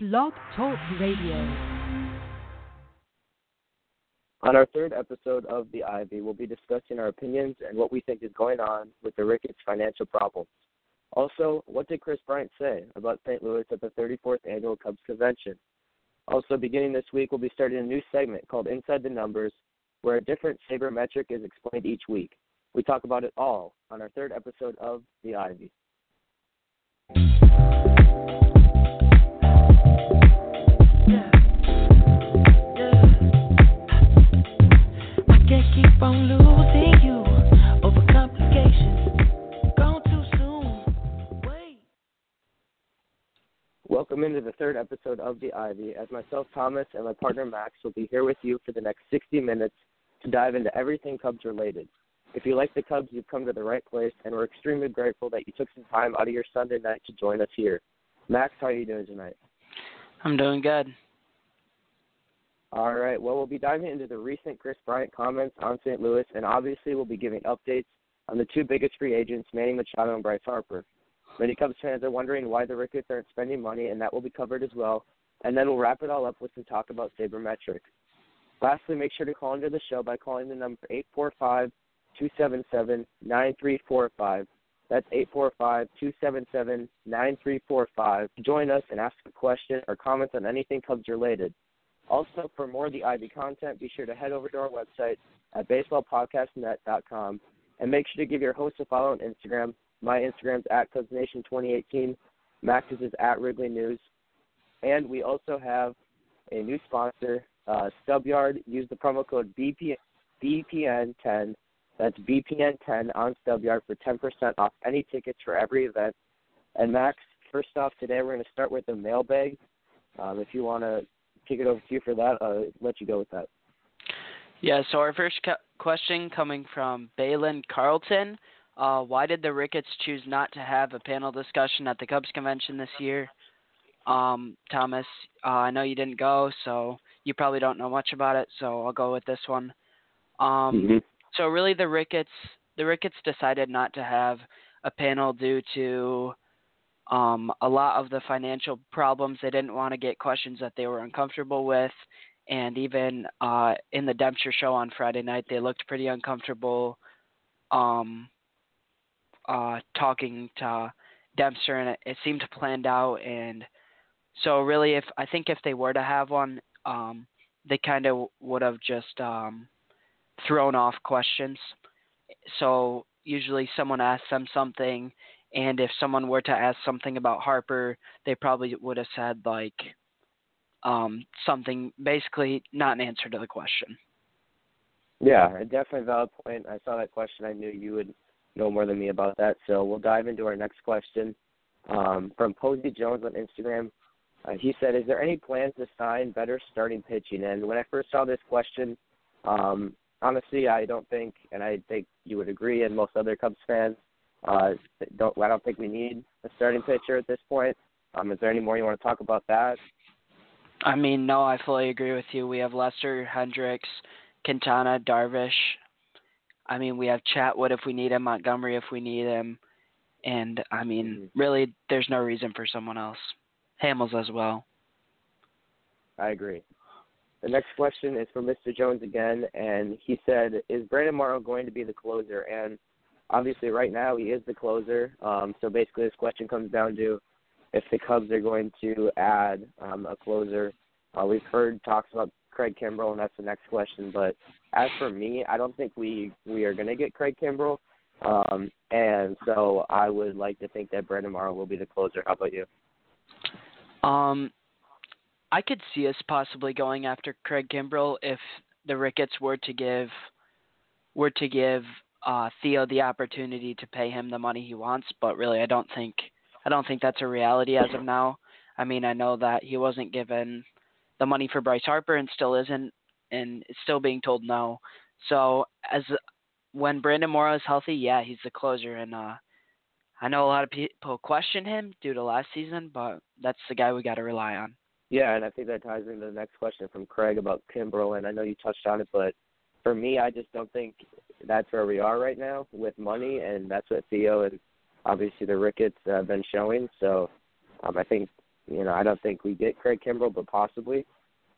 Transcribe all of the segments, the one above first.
Blog Talk Radio. On our third episode of The Ivy, we'll be discussing our opinions and what we think is going on with the Ricketts' financial problems. Also, what did Kris Bryant say about St. Louis at the 34th Annual Cubs Convention? Also, beginning this week, we'll be starting a new segment called Inside the Numbers, where a different sabermetric is explained each week. We talk about it all on our third episode of The Ivy. Welcome into the third episode of The Ivy, as myself, Thomas, and my partner Max will be here with you for the next 60 minutes to dive into everything Cubs related. If you like the Cubs, you've come to the right place, and we're extremely grateful that you took some time out of your Sunday night to join us here. Max, how are you doing tonight? I'm doing good. All right. Well, we'll be diving into the recent Kris Bryant comments on St. Louis, and obviously we'll be giving updates on the two biggest free agents, Manny Machado and Bryce Harper. Many Cubs fans are wondering why the Ricketts aren't spending money, and that will be covered as well. And then we'll wrap it all up with some talk about sabermetrics. Lastly, make sure to call into the show by calling the number eight four five two seven seven nine three four five. That's eight four five two seven seven nine three four five. Join us and ask a question or comment on anything Cubs related. Also, for more of the Ivy content, be sure to head over to our website at baseballpodcastnet.com and make sure to give your host a follow on Instagram. My Instagram's at CubsNation2018. Max's is at Wrigley News. And we also have a new sponsor, uh, Stubyard. Use the promo code BP, BPN10. That's BPN10 on Stubyard for 10% off any tickets for every event. And Max, first off, today we're going to start with the mailbag. Um, if you want to kick it over to you for that. I'll let you go with that. Yeah, so our first co- question coming from Balin Carlton. Uh, why did the Ricketts choose not to have a panel discussion at the Cubs convention this year? Um, Thomas, uh, I know you didn't go, so you probably don't know much about it, so I'll go with this one. Um, mm-hmm. So really, the Ricketts the Ricketts decided not to have a panel due to um, a lot of the financial problems. They didn't want to get questions that they were uncomfortable with. And even uh, in the Dempster show on Friday night, they looked pretty uncomfortable um, uh, talking to Dempster, and it, it seemed planned out. And so, really, if I think if they were to have one, um, they kind of would have just um, thrown off questions. So usually, someone asks them something, and if someone were to ask something about Harper, they probably would have said like um, something basically not an answer to the question. Yeah, a definitely valid point. I saw that question. I knew you would know more than me about that. So we'll dive into our next question um, from Posey Jones on Instagram. Uh, he said, "Is there any plans to sign better starting pitching?" And when I first saw this question, um, honestly, I don't think, and I think you would agree, and most other Cubs fans, uh, don't I don't think we need a starting pitcher at this point. Um, is there any more you want to talk about that? I mean, no, I fully agree with you. We have Lester, Hendricks, Quintana, Darvish. I mean, we have Chatwood if we need him, Montgomery if we need him, and I mean, mm-hmm. really, there's no reason for someone else. Hamels as well. I agree. The next question is from Mr. Jones again, and he said, "Is Brandon Morrow going to be the closer?" And obviously right now he is the closer. Um, so basically, this question comes down to if the Cubs are going to add um, a closer. Uh, we've heard talks about Craig Kimbrel, and that's the next question. But as for me, I don't think we we are going to get Craig Kimbrel. Um, and so I would like to think that Brandon Morrow will be the closer. How about you? Um, I could see us possibly going after Craig Kimbrel if the Ricketts were to give were to give uh, Theo the opportunity to pay him the money he wants, but really I don't think I don't think that's a reality as of now. I mean, I know that he wasn't given the money for Bryce Harper and still isn't and is still being told no. So as when Brandon Morrow is healthy, yeah, he's the closer and uh I know a lot of people question him due to last season, but that's the guy we got to rely on. Yeah, and I think that ties into the next question from Craig about Kimbrel, and I know you touched on it, but for me, I just don't think that's where we are right now with money, and that's what Theo and obviously the Ricketts have been showing. So um, I think you know, I don't think we get Craig Kimbrel, but possibly.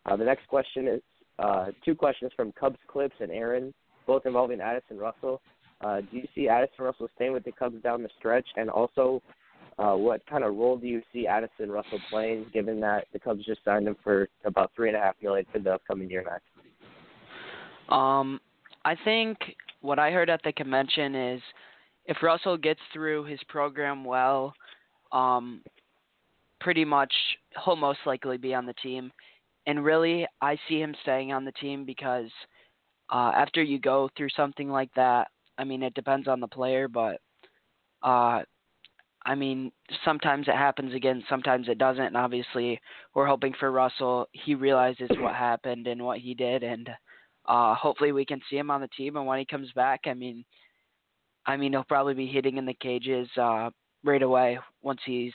Uh, the next question is uh, two questions from Cubs Clips and Aaron, both involving Addison Russell. Uh, do you see Addison Russell staying with the Cubs down the stretch? And also, uh, what kind of role do you see Addison Russell playing, given that the Cubs just signed him for about three and a half million for the upcoming year max? Um, I think what I heard at the convention is if Russell gets through his program well, um, pretty much he'll most likely be on the team. And really, I see him staying on the team because uh, after you go through something like that, I mean, it depends on the player, but uh, I mean, sometimes it happens again, sometimes it doesn't. And obviously, we're hoping for Russell. He realizes what happened and what he did, and uh, hopefully, we can see him on the team. And when he comes back, I mean, I mean, he'll probably be hitting in the cages uh, right away once he's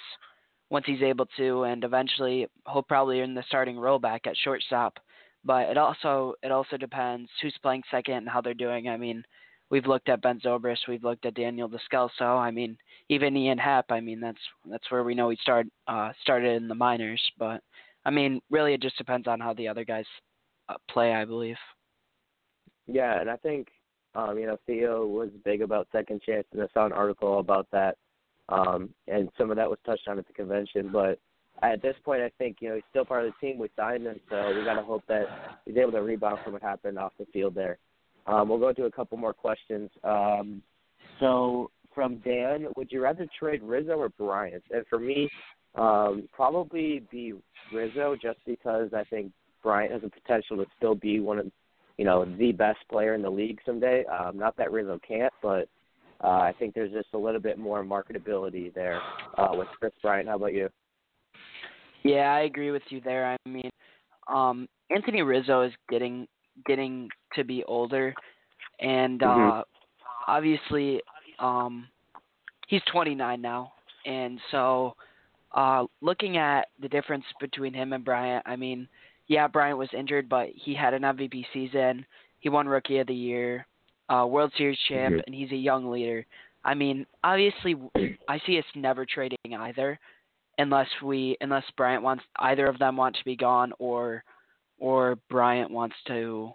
once he's able to, and eventually he'll probably earn the starting role back at shortstop. But it also it also depends who's playing second and how they're doing. I mean, we've looked at Ben Zobrist, we've looked at Daniel Descalso. I mean, even Ian Happ. I mean, that's that's where we know he started uh, started in the minors. But I mean, really, it just depends on how the other guys uh, play. I believe. Yeah, and I think um, you know Theo was big about second chance, and I saw an article about that, um, and some of that was touched on at the convention. But at this point, I think you know he's still part of the team. We signed him, so we got to hope that he's able to rebound from what happened off the field there. Um, we'll go to a couple more questions. Um, so from Dan, would you rather trade Rizzo or Bryant? And for me, um, probably be Rizzo, just because I think Bryant has the potential to still be one of you know, the best player in the league someday. Um, not that Rizzo can't, but uh, I think there's just a little bit more marketability there uh, with Kris Bryant. How about you? Yeah, I agree with you there. I mean, um, Anthony Rizzo is getting getting to be older, and uh, Mhm. obviously, um, he's 29 now, and so uh, looking at the difference between him and Bryant, I mean, yeah, Bryant was injured, but he had an MVP season. He won Rookie of the Year, uh, World Series champ, and he's a young leader. I mean, obviously, I see us never trading either, unless we, unless Bryant wants either of them want to be gone, or, or Bryant wants to,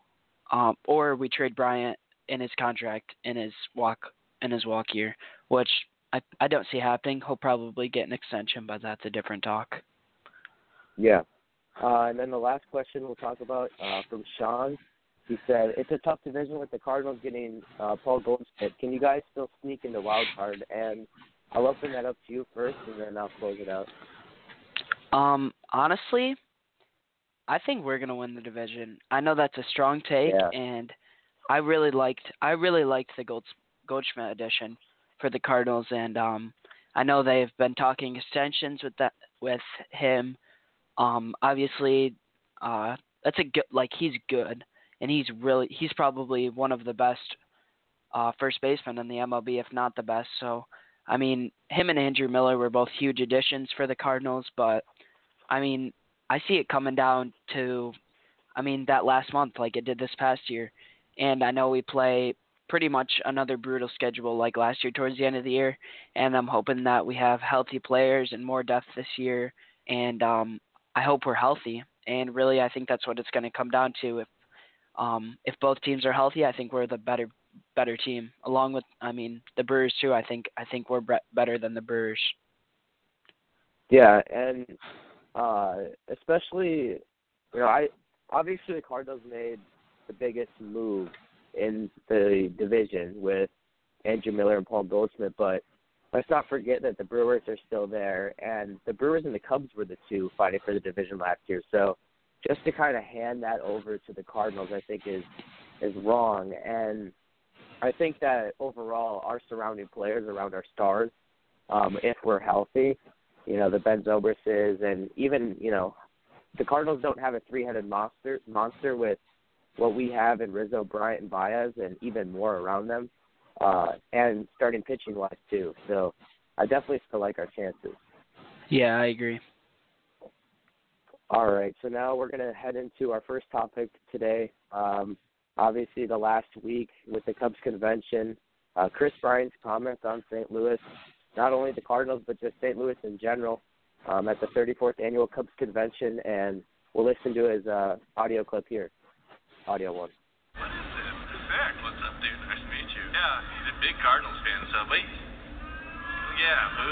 um, or we trade Bryant in his contract in his walk in his walk year, which I I don't see happening. He'll probably get an extension, but that's a different talk. Yeah. Uh, and then the last question we'll talk about uh, from Sean. He said it's a tough division with the Cardinals getting uh, Paul Goldschmidt. Can you guys still sneak into wild card? And I'll open that up to you first, and then I'll close it out. Um, honestly, I think we're gonna win the division. I know that's a strong take, Yeah. and I really liked I really liked the Gold, Goldschmidt addition for the Cardinals, and um, I know they've been talking extensions with that with him. Um, obviously, uh, that's a good like he's good, and he's really he's probably one of the best uh, first basemen in the MLB, if not the best. So, I mean, him and Andrew Miller were both huge additions for the Cardinals, but I mean, I see it coming down to, I mean, that last month like it did this past year, and I know we play pretty much another brutal schedule like last year towards the end of the year, and I'm hoping that we have healthy players and more depth this year, and um, I hope we're healthy. And really, I think that's what it's going to come down to. If um, if both teams are healthy, I think we're the better better team. Along with, I mean, the Brewers too. I think I think we're better than the Brewers. Yeah, and uh especially you know, I obviously the Cardinals made the biggest move in the division with Andrew Miller and Paul Goldschmidt, but let's not forget that the Brewers are still there and the Brewers and the Cubs were the two fighting for the division last year. So just to kind of hand that over to the Cardinals I think is is wrong and I think that overall our surrounding players around our stars, um, if we're healthy, you know, the Ben Zobrises and even, you know, the Cardinals don't have a three headed monster monster with what we have in Rizzo, Bryant and Baez and even more around them. Uh and starting pitching wise too. So I definitely still like our chances. Yeah, I agree. All right, so now we're going to head into our first topic today. Um, obviously, the last week with the Cubs convention, uh, Kris Bryant's comments on St. Louis, not only the Cardinals, but just St. Louis in general. um, at the 34th annual Cubs convention, and we'll listen to his uh, audio clip here. Audio one. Sick. What's up, dude? Nice to meet you. Yeah, he's a big Cardinals fan. So wait. Yeah. Boo.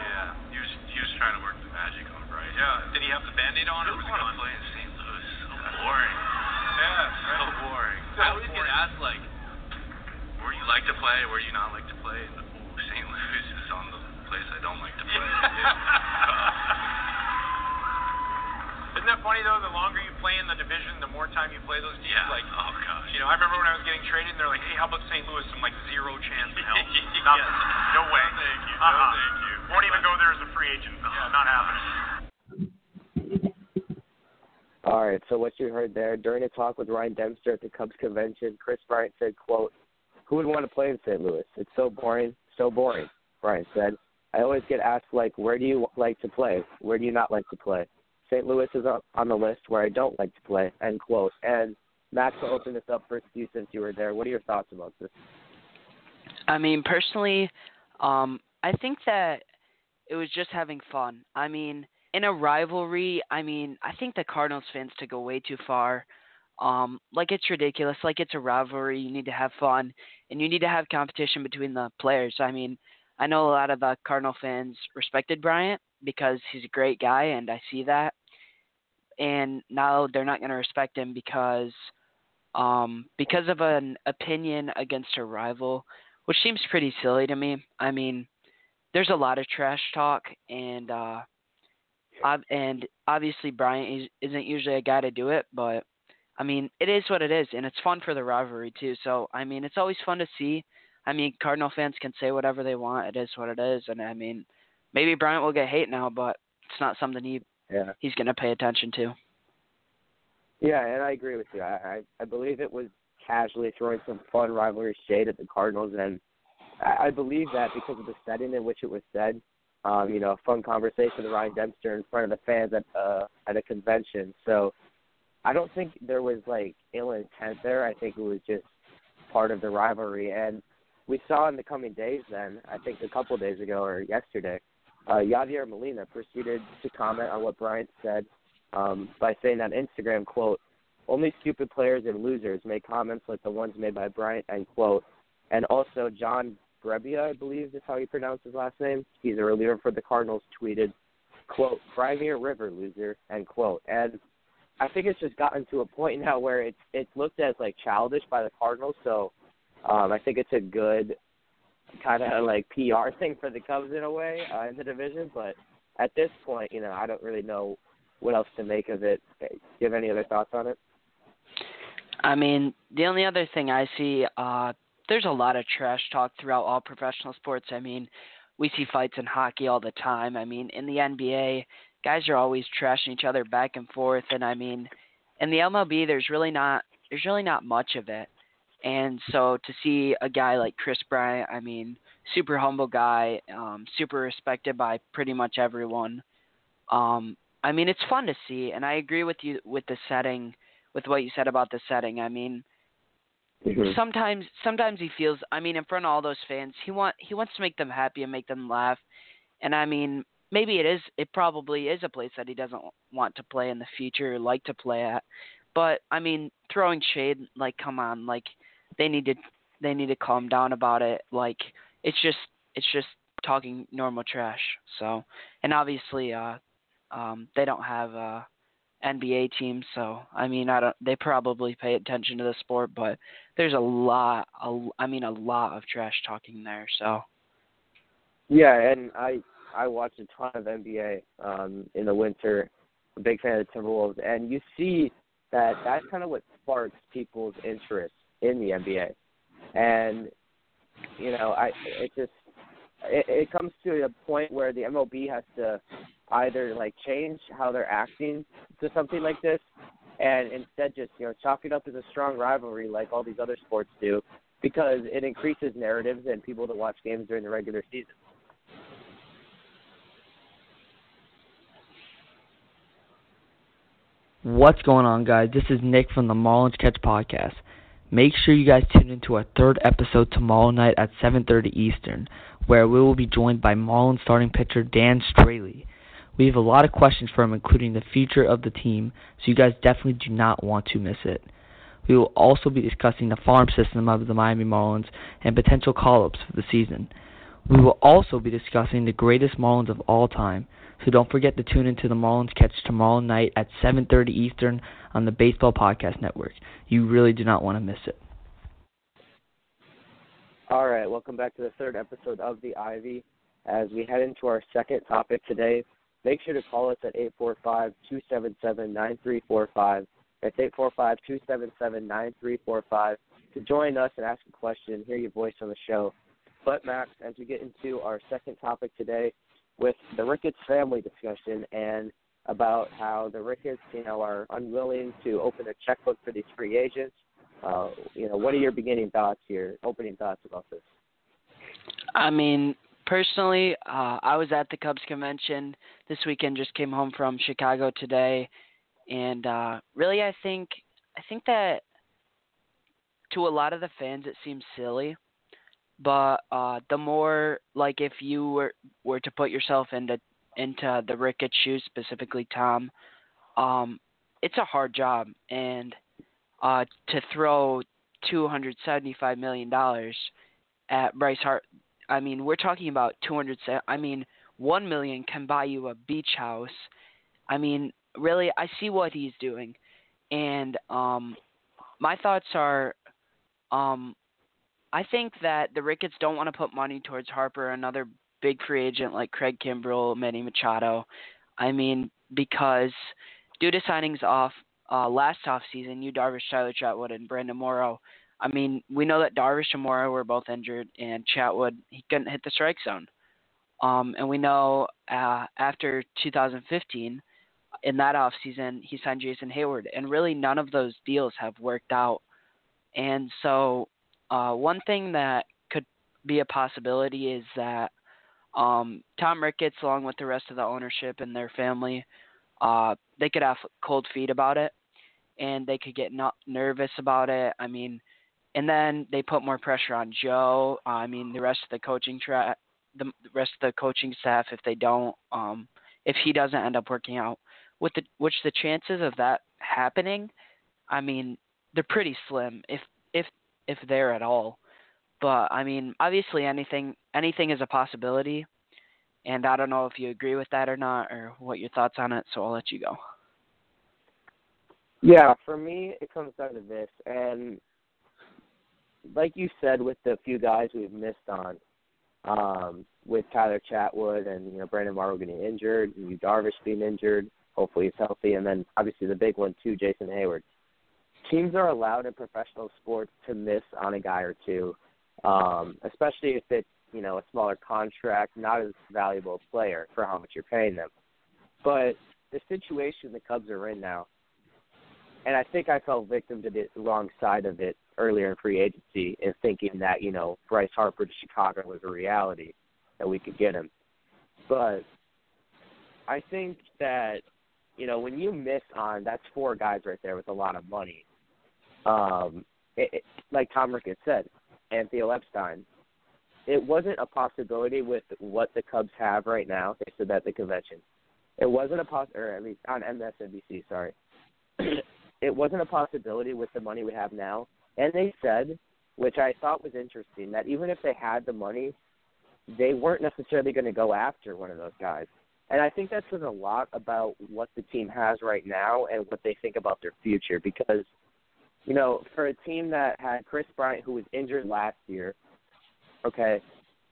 Yeah. He was he was trying to work the magic on Bryce. Yeah. Did he have the band-aid on, or was want to play in St. Louis? So boring. Yeah. So boring. I always get asked like, where you like to play? Where you not like to play? And St. Louis is on the place I don't like to play. Isn't that funny though? The longer you play in the division, the more time you play those teams. Yeah. Like, oh gosh. you know, I remember when I was getting traded, and they're like, "Hey, how about St. Louis?" I'm like, zero chance in hell. Yeah. Nothing. No way. No, thank you. Uh-uh. No, uh-huh. thank you. Won't even go there as a free agent. Yeah, not happening. All right, so what you heard there during a talk with Ryan Dempster at the Cubs convention, Kris Bryant said, "quote Who would want to play in St. Louis? It's so boring, so boring." Bryant said, "I always get asked like, where do you like to play? Where do you not like to play? St. Louis is on the list where I don't like to play." End quote. And Max, will open this up first to you since you were there. What are your thoughts about this? I mean, personally, um, I think that it was just having fun. I mean, in a rivalry, I mean, I think the Cardinals fans to go way too far. Um, like it's ridiculous. Like it's a rivalry. You need to have fun, and you need to have competition between the players. I mean, I know a lot of the Cardinal fans respected Bryant because he's a great guy, and I see that. And now they're not going to respect him because, um, because of an opinion against a rival, which seems pretty silly to me. I mean, there's a lot of trash talk, and uh, and obviously Bryant isn't usually a guy to do it, but I mean, it is what it is, and it's fun for the rivalry too. So I mean, it's always fun to see. I mean, Cardinal fans can say whatever they want. It is what it is, and I mean, maybe Bryant will get hate now, but it's not something he Yeah. he's going to pay attention to. Yeah, and I agree with you. I, I I believe it was casually throwing some fun rivalry shade at the Cardinals, and I, I believe that because of the setting in which it was said. Um, you know, a fun conversation with Ryan Dempster in front of the fans at uh at a convention. So I don't think there was like ill intent there. I think it was just part of the rivalry, and we saw in the coming days. Then I think a couple of days ago or yesterday, uh, Yadier Molina proceeded to comment on what Bryant said um, by saying on Instagram, quote, only stupid players and losers make comments like the ones made by Bryant, end quote. And also John Brebbia, I believe is how he pronounced his last name. He's a reliever for the Cardinals, tweeted, quote, Crimea River loser, end quote. And I think it's just gotten to a point now where it's it's looked as like childish by the Cardinals, so um I think it's a good kind of like PR thing for the Cubs in a way uh, in the division, but at this point, you know, I don't really know what else to make of it. Do you have any other thoughts on it? I mean, the only other thing I see, uh, there's a lot of trash talk throughout all professional sports. I mean, we see fights in hockey all the time. I mean, in the NBA, guys are always trashing each other back and forth, and I mean, in the MLB, there's really not there's really not much of it. And so to see a guy like Kris Bryant, I mean, super humble guy, um, super respected by pretty much everyone. Um, I mean, it's fun to see, and I agree with you with the setting, with what you said about the setting. I mean, Mhm. sometimes sometimes he feels I mean in front of all those fans he want he wants to make them happy and make them laugh and I mean maybe it is it probably is a place that he doesn't want to play in the future or like to play at but I mean throwing shade like come on like they need to they need to calm down about it like it's just it's just talking normal trash so and obviously uh um they don't have uh NBA teams, so I mean, I don't. They probably pay attention to the sport, but there's a lot. A, I mean, a lot of trash talking there. So Yeah, and I I watch a ton of NBA um, in the winter. A big fan of the Timberwolves, and you see that that's kind of what sparks people's interest in the NBA. And you know, I it just it, it comes to a point where the MLB has to either like change how they're acting to something like this, and instead just you know chalk it up as a strong rivalry like all these other sports do, because it increases narratives and people to watch games during the regular season. What's going on, guys? This is Nick from the Marlins Catch Podcast. Make sure you guys tune into our third episode tomorrow night at 7:30 Eastern. where we will be joined by Marlins starting pitcher Dan Straily. We have a lot of questions for him, including the future of the team, so you guys definitely do not want to miss it. We will also be discussing the farm system of the Miami Marlins and potential call ups for the season. We will also be discussing the greatest Marlins of all time, so don't forget to tune into the Marlins Catch tomorrow night at 7:30 Eastern on the Baseball Podcast Network. You really do not want to miss it. All right, welcome back to the third episode of the Ivy. As we head into our second topic today, make sure to call us at 845-277-9345. That's 845-277-9345 to join us and ask a question and hear your voice on the show. But Max, as we get into our second topic today with the Ricketts family discussion and about how the Ricketts, you know, are unwilling to open a checkbook for these free agents. Uh, you know, what are your beginning thoughts here, opening thoughts about this? I mean, personally, uh, I was at the Cubs convention this weekend. Just came home from Chicago today, and uh, really, I think I think that to a lot of the fans, it seems silly. But uh, the more like if you were were to put yourself into into the Ricketts shoes, specifically Tom, um, it's a hard job, and uh, to throw two hundred seventy five million dollars at Bryce Hart. I mean, we're talking about two hundred. I mean, one million can buy you a beach house. I mean, really, I see what he's doing, and um, my thoughts are, um, I think that the Ricketts don't want to put money towards Harper, another big free agent like Craig Kimbrel, Manny Machado. I mean, because due to signings off uh, last offseason, you Darvish, Tyler Chatwood, and Brandon Morrow. I mean, we know that Darvish and Morrow were both injured, and Chatwood he couldn't hit the strike zone. Um, and we know uh, after 2015, in that offseason, he signed Jason Heyward, and really none of those deals have worked out. And so, uh, one thing that could be a possibility is that um, Tom Ricketts, along with the rest of the ownership and their family, uh, they could have cold feet about it, and they could get not nervous about it. I mean, and then they put more pressure on Joe. I mean, the rest of the coaching tra- the rest of the coaching staff if they don't, um, if he doesn't end up working out, with the which the chances of that happening, I mean, they're pretty slim if if if they're at all. But I mean, obviously anything anything is a possibility. And I don't know if you agree with that or not, or what your thoughts on it. So I'll let you go. Yeah, for me, it comes down to this, and like you said, with the few guys we've missed on, um, with Tyler Chatwood and you know Brandon Morrow getting injured, and Darvish being injured, hopefully he's healthy, and then obviously the big one too, Jason Heyward. Teams are allowed in professional sports to miss on a guy or two, um, especially if it's you know a smaller contract, not as valuable a player for how much you're paying them. But the situation the Cubs are in now, and I think I fell victim to the wrong side of it earlier in free agency in thinking that you know Bryce Harper to Chicago was a reality that we could get him. But I think that you know when you miss on that's four guys right there with a lot of money. Um, it, it, like Tom Ricketts said, Theo Epstein, it wasn't a possibility with what the Cubs have right now. They said that at the convention. It wasn't a poss or at least on MSNBC. Sorry, it wasn't a possibility with the money we have now. And they said, which I thought was interesting, that even if they had the money, they weren't necessarily going to go after one of those guys. And I think that says a lot about what the team has right now and what they think about their future. Because, you know, for a team that had Kris Bryant, who was injured last year, okay,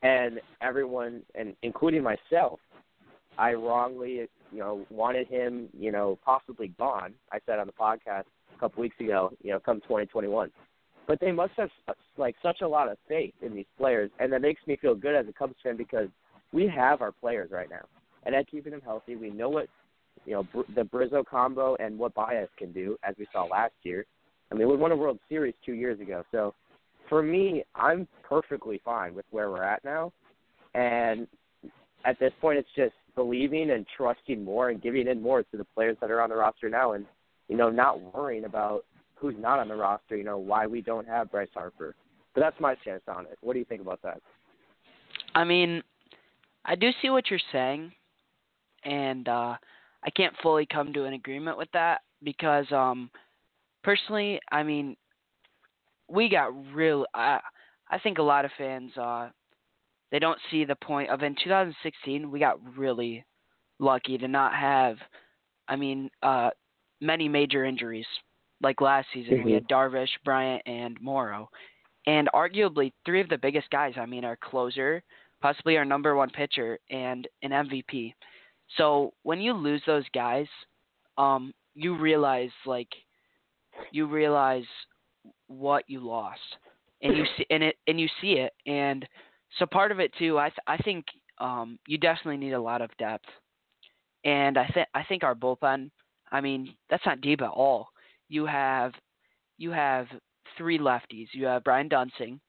and everyone, and including myself, I wrongly, you know, wanted him, you know, possibly gone. I said on the podcast a couple weeks ago, you know, come 2021. But they must have uh, like such a lot of faith in these players, and that makes me feel good as a Cubs fan because we have our players right now, and at keeping them healthy, we know what you know the Bryzzo combo and what Baez can do, as we saw last year. I mean, we won a World Series two years ago, so for me, I'm perfectly fine with where we're at now, and at this point, it's just believing and trusting more and giving in more to the players that are on the roster now, and you know, not worrying about who's not on the roster. You know, why we don't have Bryce Harper. But that's my stance on it. What do you think about that? I mean, I do see what you're saying, and uh, I can't fully come to an agreement with that because, um, personally, I mean, we got real. I I think a lot of fans uh, they don't see the point of in 2016 we got really lucky to not have. I mean, uh, many major injuries. Like last season, mm-hmm. we had Darvish, Bryant, and Morrow, and arguably three of the biggest guys. I mean, our closer, possibly our number one pitcher, and an MVP. So when you lose those guys, um, you realize like you realize what you lost, and you see and it and you see it, and so part of it too. I th- I think um, you definitely need a lot of depth, and I think I think our bullpen. I mean, that's not deep at all. You have you have three lefties. You have Brian Duensing,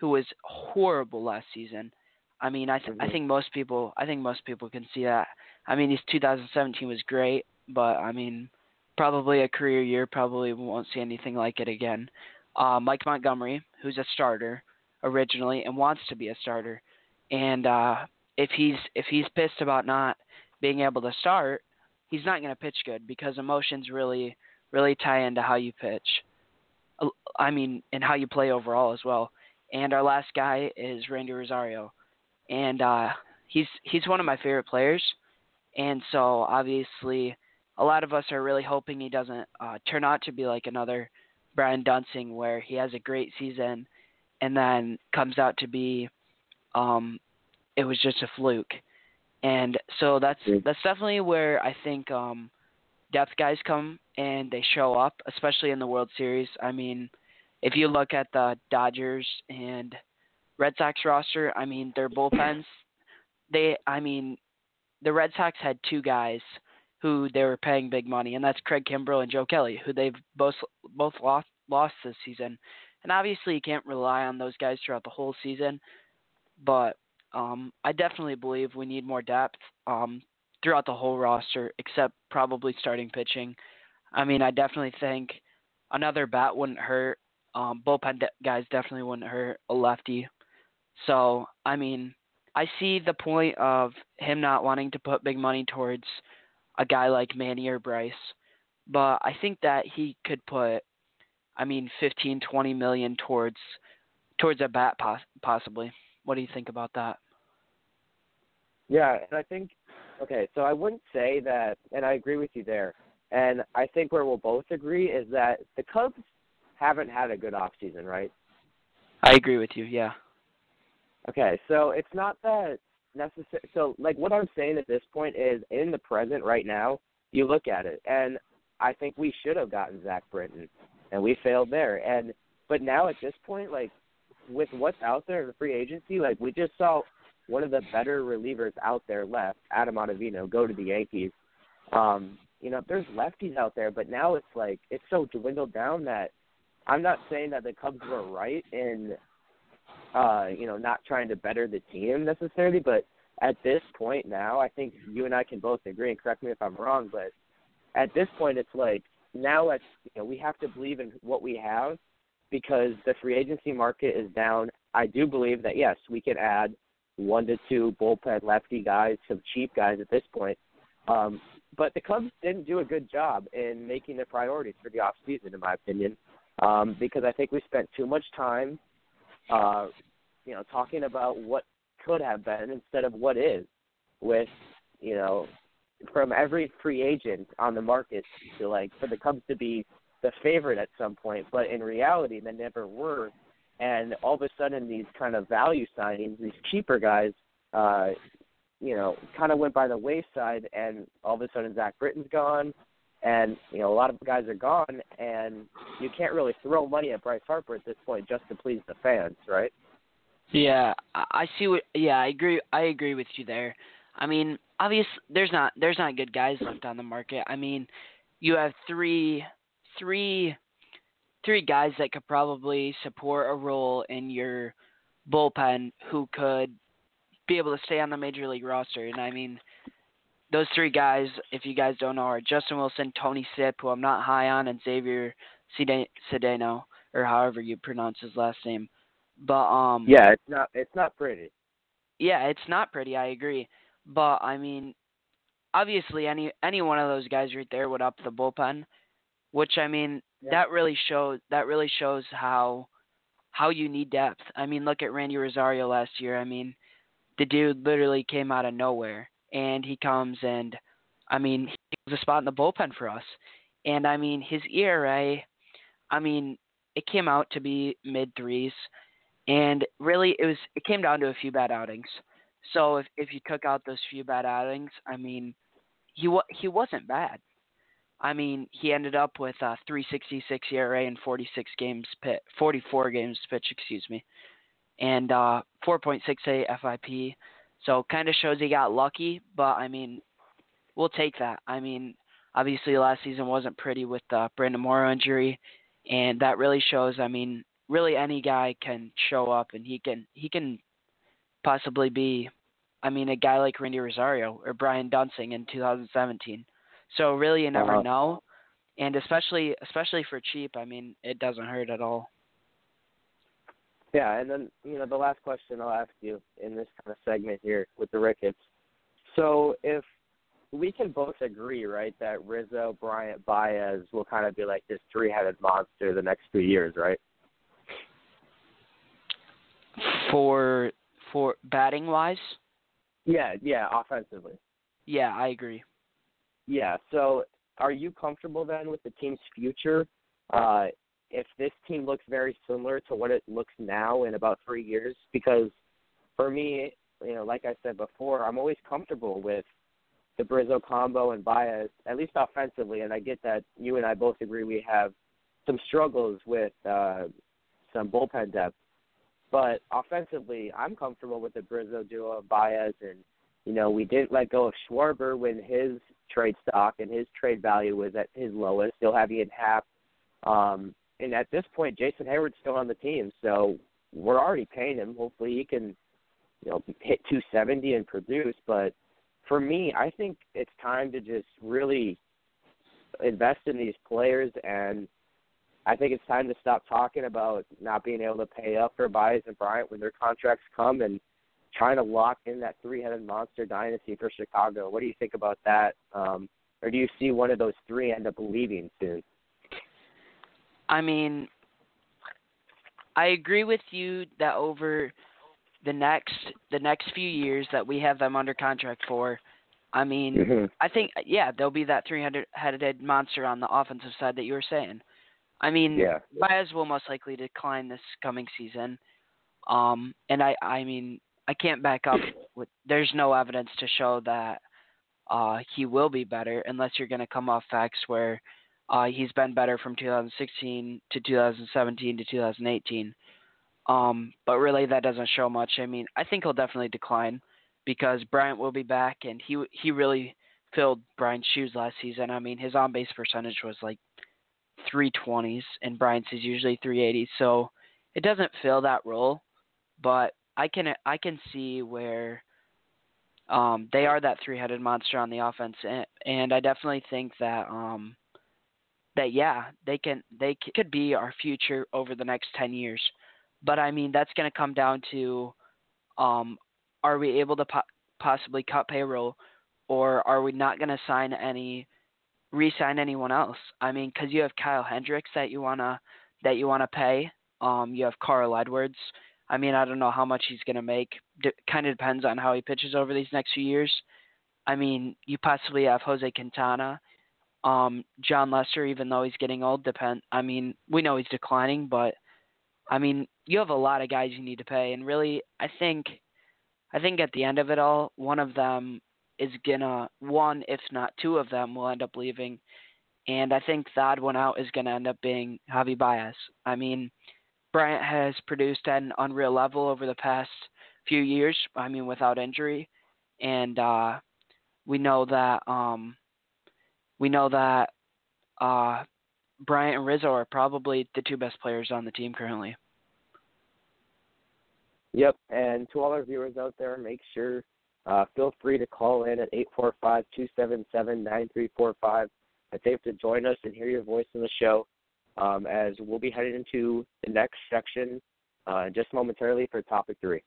who was horrible last season. I mean, I th- I think most people I think most people can see that. I mean, his 2017 was great, but I mean, probably a career year. Probably won't see anything like it again. Uh, Mike Montgomery, who's a starter originally and wants to be a starter, and uh, if he's if he's pissed about not being able to start, he's not going to pitch good because emotions really really tie into how you pitch. I mean, and how you play overall as well. And our last guy is Randy Rosario, and uh, he's he's one of my favorite players. And so obviously, a lot of us are really hoping he doesn't uh, turn out to be like another Brian Duensing, where he has a great season and then comes out to be um, it was just a fluke. And so that's that's definitely where I think um, depth guys come and they show up, especially in the World Series. I mean, if you look at the Dodgers and Red Sox roster, I mean, their bullpens, they, I mean, the Red Sox had two guys who they were paying big money, and that's Craig Kimbrel and Joe Kelly, who they've both both lost lost this season. And obviously, you can't rely on those guys throughout the whole season, but um, I definitely believe we need more depth um, throughout the whole roster, except probably starting pitching. I mean, I definitely think another bat wouldn't hurt. Um, bullpen de- guys definitely wouldn't hurt a lefty. So, I mean, I see the point of him not wanting to put big money towards a guy like Manny or Bryce, but I think that he could put, I mean, 15, 20 million towards towards a bat poss- possibly. What do you think about that? Yeah, and I think okay, so I wouldn't say that, and I agree with you there. And I think where we'll both agree is that the Cubs haven't had a good off season, right? I agree with you. Yeah. Okay, so it's not that necessary. So, like, what I'm saying at this point is, in the present, right now, you look at it, and I think we should have gotten Zach Britton, and we failed there. And but now at this point, like, with what's out there in the free agency, like, we just saw one of the better relievers out there left, Adam Ottavino, go to the Yankees. Um, you know, there's lefties out there, but now it's like it's so dwindled down that I'm not saying that the Cubs were right in uh, you know, not trying to better the team necessarily, but at this point now, I think you and I can both agree, and correct me if I'm wrong, but at this point, it's like now let's you know we have to believe in what we have because the free agency market is down. I do believe that yes, we can add one to two bullpen lefty guys, some cheap guys at this point. Um, but the Cubs didn't do a good job in making their priorities for the off season, in my opinion, um, because I think we spent too much time, uh, you know, talking about what could have been instead of what is. With you know, from every free agent on the market to like for the Cubs to be the favorite at some point, but in reality they never were. And all of a sudden, these kind of value signings, these cheaper guys, uh, you know, kind of went by the wayside, and all of a sudden Zach Britton's gone, and you know a lot of guys are gone, and you can't really throw money at Bryce Harper at this point just to please the fans, right? Yeah, I see what. Yeah, I agree. I agree with you there. I mean, obviously, there's not there's not good guys left on the market. I mean, you have three three three guys that could probably support a role in your bullpen who could be able to stay on the major league roster. And I mean, those three guys, if you guys don't know, are Justin Wilson, Tony Sipp, who I'm not high on, and Xavier Cedeno, or however you pronounce his last name. But um, yeah, it's not it's not pretty. yeah, it's not pretty. I agree, but I mean, obviously, any any one of those guys right there would up the bullpen, which I mean, Yeah. that really shows that really shows how how you need depth. I mean, look at Randy Rosario last year. I mean, the dude literally came out of nowhere, and he comes and, I mean, he was a spot in the bullpen for us, and I mean, his ERA, I mean, it came out to be mid threes, and really it was it came down to a few bad outings. So if if you took out those few bad outings, I mean, he wa- he wasn't bad. I mean, he ended up with a 366 ERA in 46 games pit, 44 games pitched, excuse me, and uh, 4.68 FIP. So kind of shows he got lucky, but I mean, we'll take that. I mean, obviously last season wasn't pretty with the Brandon Morrow injury, and that really shows. I mean, really any guy can show up and he can he can possibly be. I mean, a guy like Randy Rosario or Brian Duensing in 2017. So really, you never Uh-huh. know, and especially especially for cheap. I mean, it doesn't hurt at all. Yeah, and then you know the last question I'll ask you in this kind of segment here with the Ricketts. So if we can both agree, right, that Rizzo, Bryant, Baez will kind of be like this three-headed monster the next few years, right? For for batting wise, Yeah, yeah, offensively. yeah, I agree. Yeah. So, are you comfortable then with the team's future? Uh, if this team looks very similar to what it looks now in about three years, because for me, you know, like I said before, I'm always comfortable with the Bryzzo combo and Baez, at least offensively. And I get that you and I both agree we have some struggles with uh, some bullpen depth. But offensively, I'm comfortable with the Bryzzo duo of Baez and you know, we didn't let go of Schwarber when his trade stock and his trade value was at his lowest. Still have Ian Happ. Um, and at this point, Jason Heyward's still on the team, so we're already paying him. Hopefully, he can, you know, hit 270 and produce. But for me, I think it's time to just really invest in these players, and I think it's time to stop talking about not being able to pay up for Baez and Bryant when their contracts come and trying to lock in that three-headed monster dynasty for Chicago. What do you think about that? Um, or do you see one of those three end up leaving soon? I mean, I agree with you that over the next the next few years that we have them under contract for, I mean, Mm-hmm. I think yeah, there'll be that 300-headed monster on the offensive side that you were saying. I mean, Yeah. Baez will most likely decline this coming season. Um, and I I mean, I can't back up with there's no evidence to show that uh he will be better unless you're going to come off facts where uh he's been better from 2016 to 2017 to 2018. Um, but really that doesn't show much. I mean, I think he'll definitely decline because Bryant will be back and he he really filled Bryant's shoes last season. I mean, his on base percentage was like 320s and Bryant's is usually 380s. So it doesn't fill that role, but I can I can see where um they are that three-headed monster on the offense and, and I definitely think that um that yeah, they can they could be our future over the next 10 years. But I mean, that's going to come down to um are we able to po- possibly cut payroll or are we not going to sign any re-sign anyone else? I mean, cuz you have Kyle Hendricks that you want to that you want to pay. Um you have Carl Edwards. I mean, I don't know how much he's going to make. D- kind of depends on how he pitches over these next few years. I mean, you possibly have Jose Quintana, um, Jon Lester, even though he's getting old. Depend. I mean, we know he's declining, but I mean, you have a lot of guys you need to pay, and really, I think, I think at the end of it all, one of them is gonna one, if not two of them, will end up leaving, and I think the odd one out is gonna end up being Javi Baez. I mean, Bryant has produced at an unreal level over the past few years. I mean, without injury, and uh, we know that um, we know that uh, Bryant and Rizzo are probably the two best players on the team currently. Yep, and to all our viewers out there, make sure uh, feel free to call in at eight four five two seven seven nine three four five. It's safe to join us and hear your voice in the show um, as we'll be headed into the next section uh, just momentarily for topic three.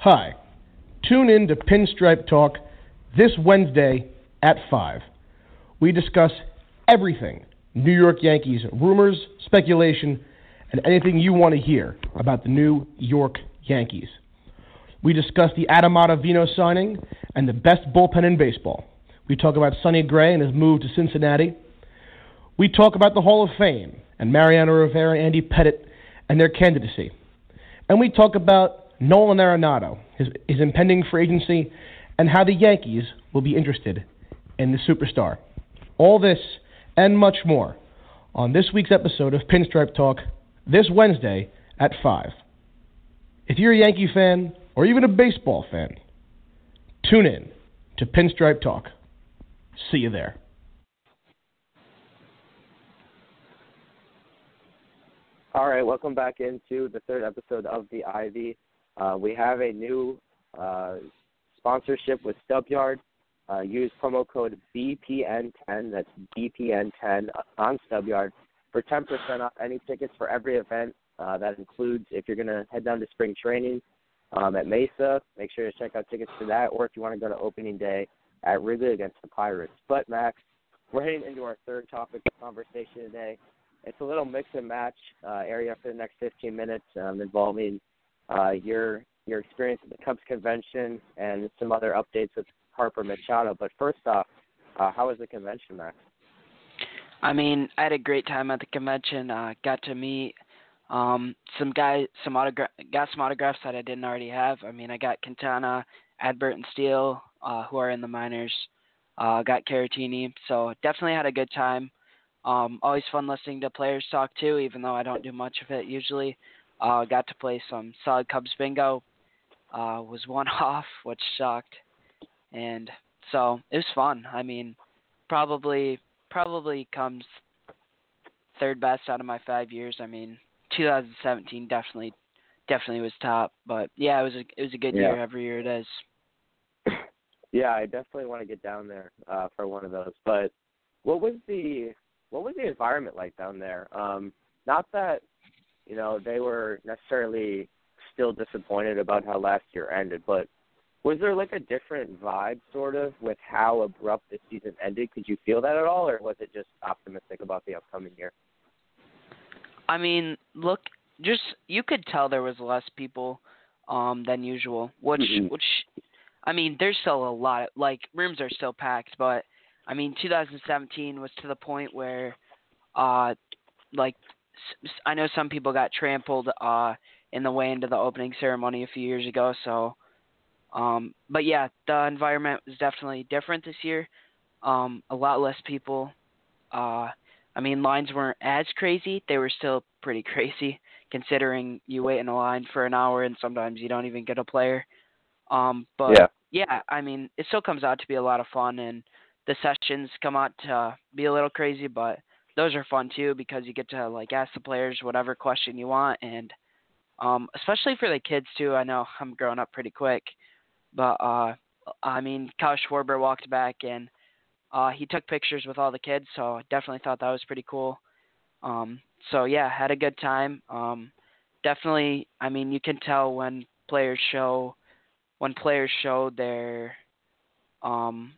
Hi. Tune in to Pinstripe Talk this Wednesday at 5. We discuss everything New York Yankees rumors, speculation, and anything you want to hear about the New York Yankees. We discuss the Adam Ottavino signing and the best bullpen in baseball. We talk about Sonny Gray and his move to Cincinnati. We talk about the Hall of Fame and Mariano Rivera and Andy Pettitte and their candidacy. And we talk about Nolan Arenado, his, his impending free agency, and how the Yankees will be interested in the superstar. All this and much more on this week's episode of Pinstripe Talk this Wednesday at 5. If you're a Yankee fan or even a baseball fan, tune in to Pinstripe Talk. See you there. All right, welcome back into the third episode of the Ivy. Uh, we have a new uh, sponsorship with Stubyard. Uh, use promo code BPN10, that's BPN10 on Stubyard, for 10% off any tickets for every event. Uh, that includes if you're going to head down to spring training um, at Mesa, make sure to check out tickets for that, or if you want to go to opening day at Wrigley against the Pirates. But, Max, we're heading into our third topic of conversation today. It's a little mix and match uh, area for the next 15 minutes um, involving uh, your your experience at the Cubs convention and some other updates with Harper Machado. But first off, uh, how was the convention, Max? I mean, I had a great time at the convention. Uh, got to meet um, some guys, some autogra- got some autographs that I didn't already have. I mean, I got Quintana, Adbert, and Steele, uh, who are in the minors. Uh, got Caratini, so definitely had a good time. Um, always fun listening to players talk too, even though I don't do much of it usually. Uh, got to play some solid Cubs bingo. Uh, was one off, which sucked, and so it was fun. I mean, probably probably comes third best out of my five years. I mean, 2017 definitely definitely was top, but yeah, it was a it was a good Yeah. year. Every year it is. Yeah, I definitely want to get down there uh, for one of those. But what was the what was the environment like down there? Um, not that you know they were necessarily still disappointed about how last year ended, but was there like a different vibe, sort of, with how abrupt the season ended? Could you feel that at all, or was it just optimistic about the upcoming year? I mean, look, just you could tell there was less people um than usual, which Mhm. which I mean, there's still a lot like rooms are still packed, but I mean, 2017 was to the point where uh like I know some people got trampled uh in the way into the opening ceremony a few years ago, so um but yeah, the environment was definitely different this year. Um a lot less people uh I mean, lines weren't as crazy. They were still pretty crazy, considering you wait in a line for an hour and sometimes you don't even get a player. Um, but Yeah. yeah, I mean, it still comes out to be a lot of fun, and the sessions come out to be a little crazy, but those are fun too because you get to like ask the players whatever question you want, and um, especially for the kids too. I know I'm growing up pretty quick, but uh, I mean, Kyle Schwarber walked back and uh, he took pictures with all the kids, so I definitely thought that was pretty cool. Um, so yeah, had a good time. Um, definitely, I mean, you can tell when players show when players show their um,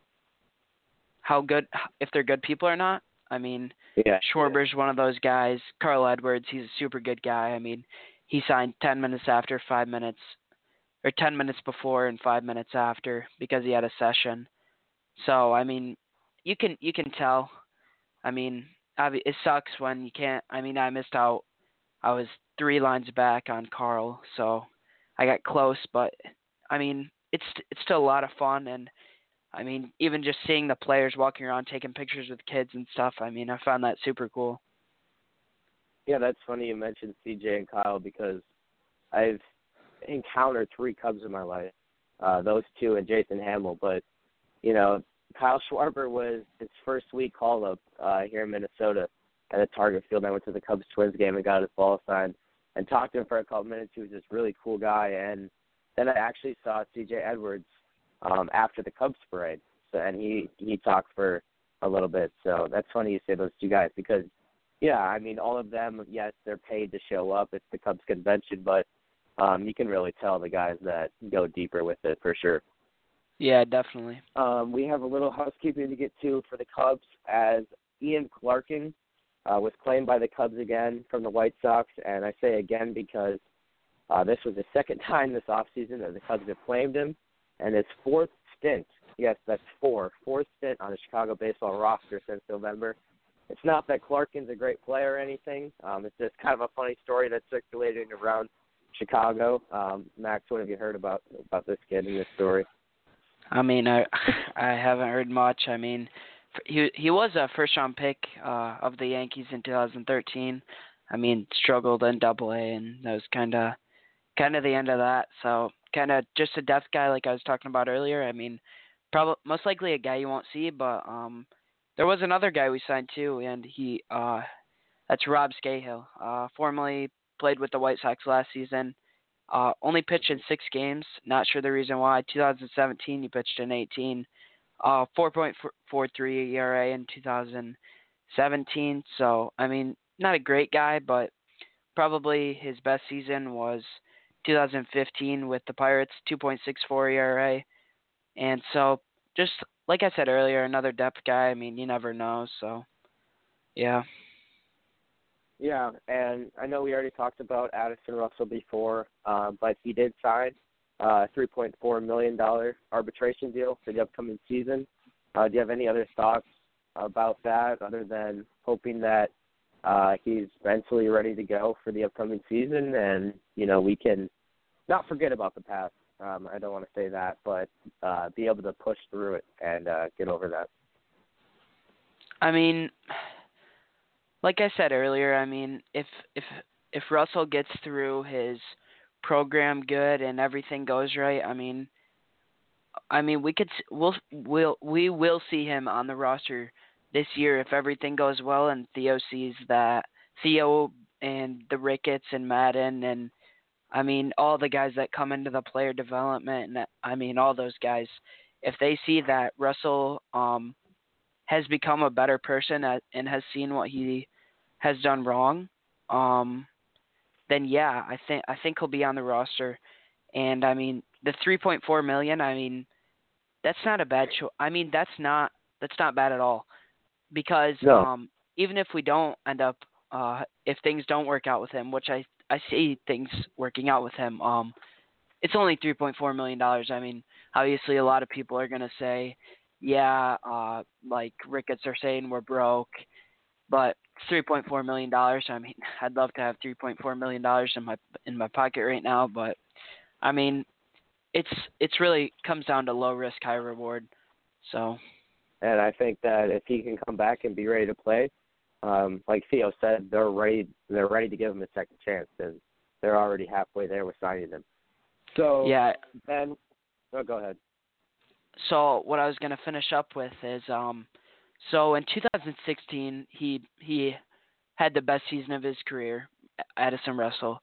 how good if they're good people or not. I mean, Yeah. Schwarber's one of those guys. Carl Edwards, he's a super good guy. I mean, he signed 10 minutes after, 5 minutes or 10 minutes before and 5 minutes after because he had a session. So, I mean, you can you can tell. I mean, it sucks when you can't. I mean, I missed out. I was 3 lines back on Carl, so I got close, but I mean, it's it's still a lot of fun and I mean, even just seeing the players walking around taking pictures with kids and stuff. I mean, I found that super cool. Yeah, that's funny you mentioned CJ and Kyle because I've encountered three Cubs in my life. Uh, those two and Jason Hammel, but you know, Kyle Schwarber was his first week call up uh, here in Minnesota at the Target Field. I went to the Cubs Twins game and got his ball signed and talked to him for a couple minutes. He was this really cool guy, and then I actually saw CJ Edwards um, after the Cubs parade, so and he he talked for a little bit. So that's funny you say those two guys because yeah, I mean, all of them, yes, they're paid to show up. It's the Cubs convention, but um, you can really tell the guys that go deeper with it for sure. Yeah, definitely. Um, we have a little housekeeping to get to for the Cubs as Ian Clarkin uh, was claimed by the Cubs again from the White Sox, and I say again because uh, this was the second time this offseason that the Cubs have claimed him, and his fourth stint. Yes, that's four. Fourth stint on the Chicago baseball roster since November. It's not that Clarkin's a great player or anything. Um, it's just kind of a funny story that's circulating around Chicago. Um, Max, what have you heard about about this kid and this story? I mean, I I haven't heard much. I mean, he he was a first round pick uh of the Yankees in 2013. I mean, struggled in Double A, and that was kind of kind of the end of that. So kind of just a depth guy, like I was talking about earlier. I mean, probably most likely a guy you won't see, but um, there was another guy we signed too, and he uh, that's Rob Scahill. Uh, formerly played with the White Sox last season. Uh, only pitched in six games. Not sure the reason why. 2017, he pitched in 18. Uh, 4.43 ERA in 2017. So, I mean, not a great guy, but probably his best season was 2015 with the Pirates, 2.64 ERA. And so, just like I said earlier, another depth guy. I mean, you never know. So, yeah. Yeah, and I know we already talked about Addison Russell before, uh, but he did sign a $3.4 million arbitration deal for the upcoming season. Uh, do you have any other thoughts about that other than hoping that uh, he's mentally ready to go for the upcoming season and, you know, we can not forget about the past. Um, I don't want to say that, but uh, be able to push through it and uh, get over that. I mean, like I said earlier, I mean, if if if Russell gets through his program good and everything goes right, I mean, I mean, we could we'll we'll we will see him on the roster this year if everything goes well and Theo sees that Theo and the Ricketts and Maddon and I mean all the guys that come into the player development and I mean all those guys if they see that Russell um has become a better person and has seen what he has done wrong, um, then yeah, I think I think he'll be on the roster. And I mean, the 3.4 million, I mean, that's not a bad choice. I mean, that's not that's not bad at all. Because no. um, even if we don't end up, uh, if things don't work out with him, which I I see things working out with him, um, it's only 3.4 million dollars. I mean, obviously, a lot of people are gonna say, yeah, uh, like Ricketts are saying we're broke, but three point four million dollars. I mean, I'd love to have three point four million dollars in my in my pocket right now, but I mean, it's it's really comes down to low risk, high reward. So. And I think that if he can come back and be ready to play, um, like Theo said, they're ready. They're ready to give him a second chance, and they're already halfway there with signing him. So yeah, Ben, oh, go ahead. So what I was going to finish up with is um so in 2016, he he had the best season of his career, Addison Russell,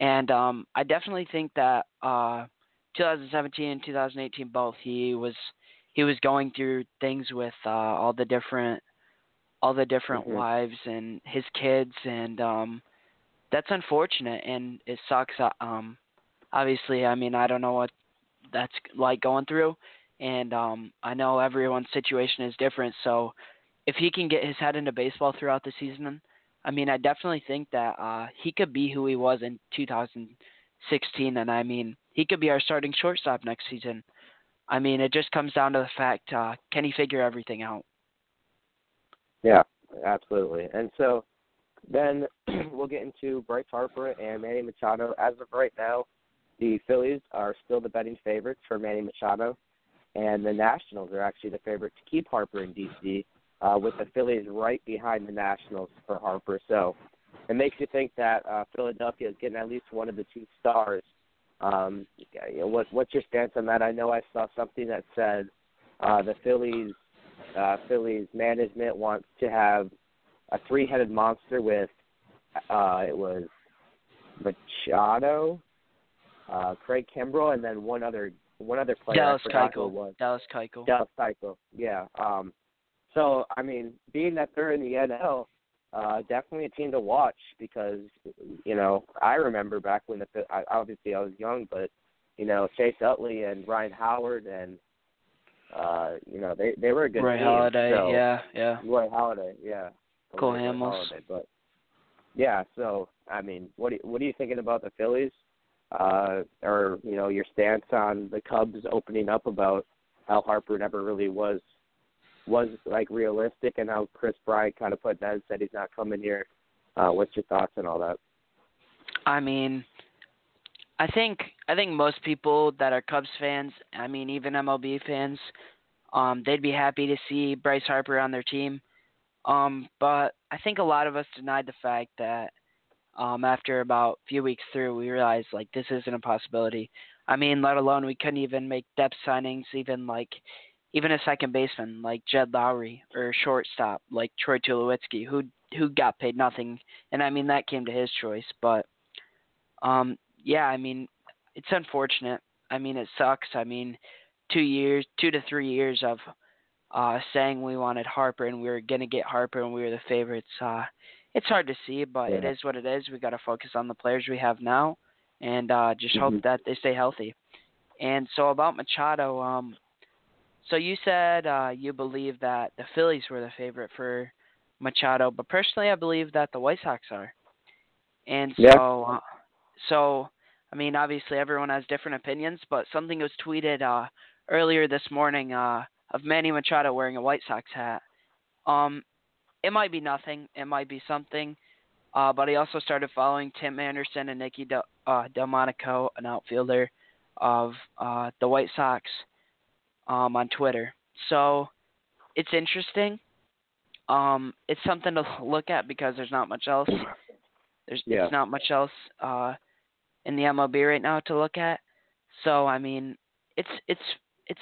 and um, I definitely think that uh, 2017 and 2018 both he was he was going through things with uh, all the different all the different mm-hmm. wives and his kids and um that's unfortunate and it sucks uh, um obviously i mean i don't know what that's like going through and um, I know everyone's situation is different. So if he can get his head into baseball throughout the season, I mean, I definitely think that uh, he could be who he was in 2016, and I mean, he could be our starting shortstop next season. I mean, it just comes down to the fact uh, can he figure everything out? Yeah, absolutely. And so then we'll get into Bryce Harper and Manny Machado. As of right now, the Phillies are still the betting favorites for Manny Machado and the Nationals are actually the favorite to keep Harper in DC, uh, with the Phillies right behind the Nationals for Harper. So it makes you think that uh, Philadelphia is getting at least one of the two stars. Um, you know, what, what's your stance on that? I know I saw something that said uh, the Phillies uh, Phillies management wants to have a three-headed monster with uh, it was Machado, uh, Craig Kimbrel, and then one other one other player. Dallas I forgot Keuchel. was. Dallas Keuchel. Dallas Keuchel. Yeah. Um. So I mean, being that they're in the NL, uh, definitely a team to watch because you know I remember back when the I, obviously I was young, but you know Chase Utley and Ryan Howard and uh, you know they they were a good Roy team. Halladay, so, yeah, yeah. Roy Halladay, yeah. Cole Hamels. Halladay, but yeah, so I mean, what do you, what are you thinking about the Phillies? Uh, or you know your stance on the Cubs opening up about how Harper never really was was like realistic and how Kris Bryant kind of put that said he's not coming here. Uh, what's your thoughts on all that? I mean, I think I think most people that are Cubs fans, I mean even MLB fans, um, they'd be happy to see Bryce Harper on their team. Um, but I think a lot of us denied the fact that um, after about a few weeks through, we realized like this isn't a possibility. I mean, let alone we couldn't even make depth signings, even like even a second baseman like Jed Lowrie or a shortstop like Troy Tulowitzki, who who got paid nothing, and I mean that came to his choice. But um, yeah, I mean it's unfortunate. I mean it sucks. I mean two years, two to three years of uh, saying we wanted Harper and we were gonna get Harper and we were the favorites. Uh, it's hard to see, but it Yeah. is what it is. We got to focus on the players we have now, and uh, just hope Mhm. that they stay healthy. And so about Machado, um, so you said uh, you believe that the Phillies were the favorite for Machado, but personally, I believe that the White Sox are. And Yeah. so, uh, so I mean, obviously everyone has different opinions, but something was tweeted uh, earlier this morning uh, of Manny Machado wearing a White Sox hat. Um, it might be nothing, it might be something, uh, but he also started following Tim Anderson and Nicky Del, uh, Delmonico, an outfielder of uh, the White Sox, um, on Twitter. So it's interesting. Um, it's something to look at because there's not much else. There's Yeah. there's not much else uh, in the MLB right now to look at. So I mean, it's it's it's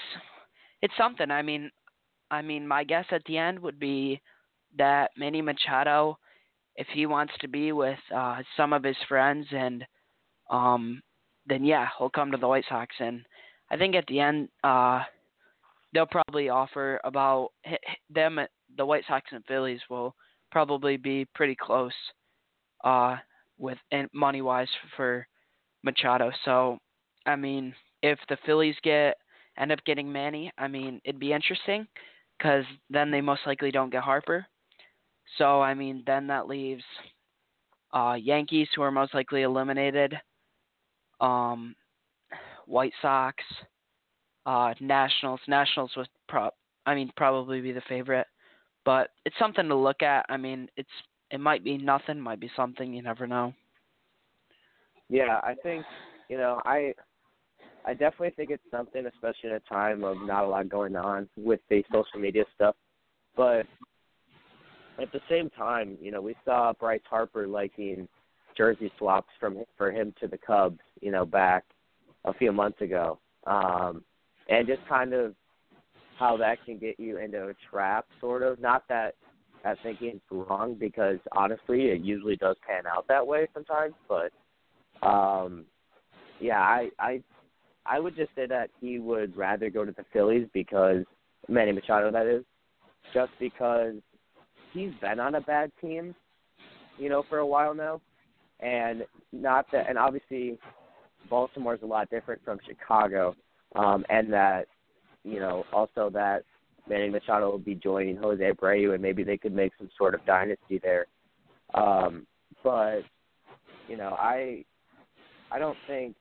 it's something. I mean, I mean, my guess at the end would be that Manny Machado, if he wants to be with uh, some of his friends, and um, then yeah, he'll come to the White Sox. And I think at the end, uh, they'll probably offer about them. The White Sox and Phillies will probably be pretty close, uh, with money wise for Machado. So, I mean, if the Phillies get end up getting Manny, I mean, it'd be interesting because then they most likely don't get Harper. So, I mean, then that leaves uh, Yankees, who are most likely eliminated, um, White Sox, uh, Nationals. Nationals would pro- I mean, probably be the favorite, but it's something to look at. I mean, it's it might be nothing, might be something. You never know. Yeah, I think you know I I definitely think it's something, especially in a time of not a lot going on with the social media stuff. But at the same time, you know, we saw Bryce Harper liking jersey swaps from for him to the Cubs, you know, back a few months ago, um, and just kind of how that can get you into a trap, sort of. Not that that thinking's wrong, because honestly, it usually does pan out that way sometimes, but um, yeah, I I I would just say that he would rather go to the Phillies because Manny Machado, that is, just because he's been on a bad team, you know, for a while now, and not that, and obviously Baltimore's a lot different from Chicago, um, and that, you know, also that Manny Machado will be joining Jose Abreu, and maybe they could make some sort of dynasty there. Um, but you know, I I don't think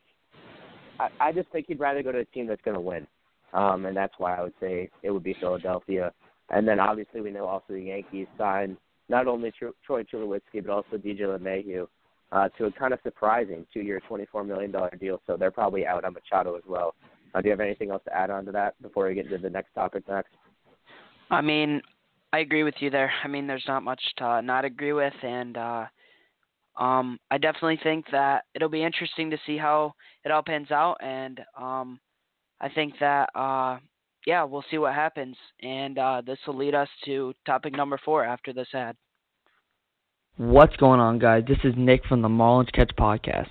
I, I just think he'd rather go to a team that's going to win, um, and that's why I would say it would be Philadelphia. And then obviously we know also the Yankees signed not only Troy Tulowitzki but also DJ LeMahieu uh, to a kind of surprising two-year, twenty-four million dollar deal. So they're probably out on Machado as well. Uh, do you have anything else to add on to that before we get into the next topic next? I mean, I agree with you there. I mean, there's not much to not agree with, and uh, um, I definitely think that it'll be interesting to see how it all pans out, and um, I think that uh, yeah, we'll see what happens, and uh, this will lead us to topic number four after this ad. What's going on, guys? This is Nick from the Marlins Catch Podcast.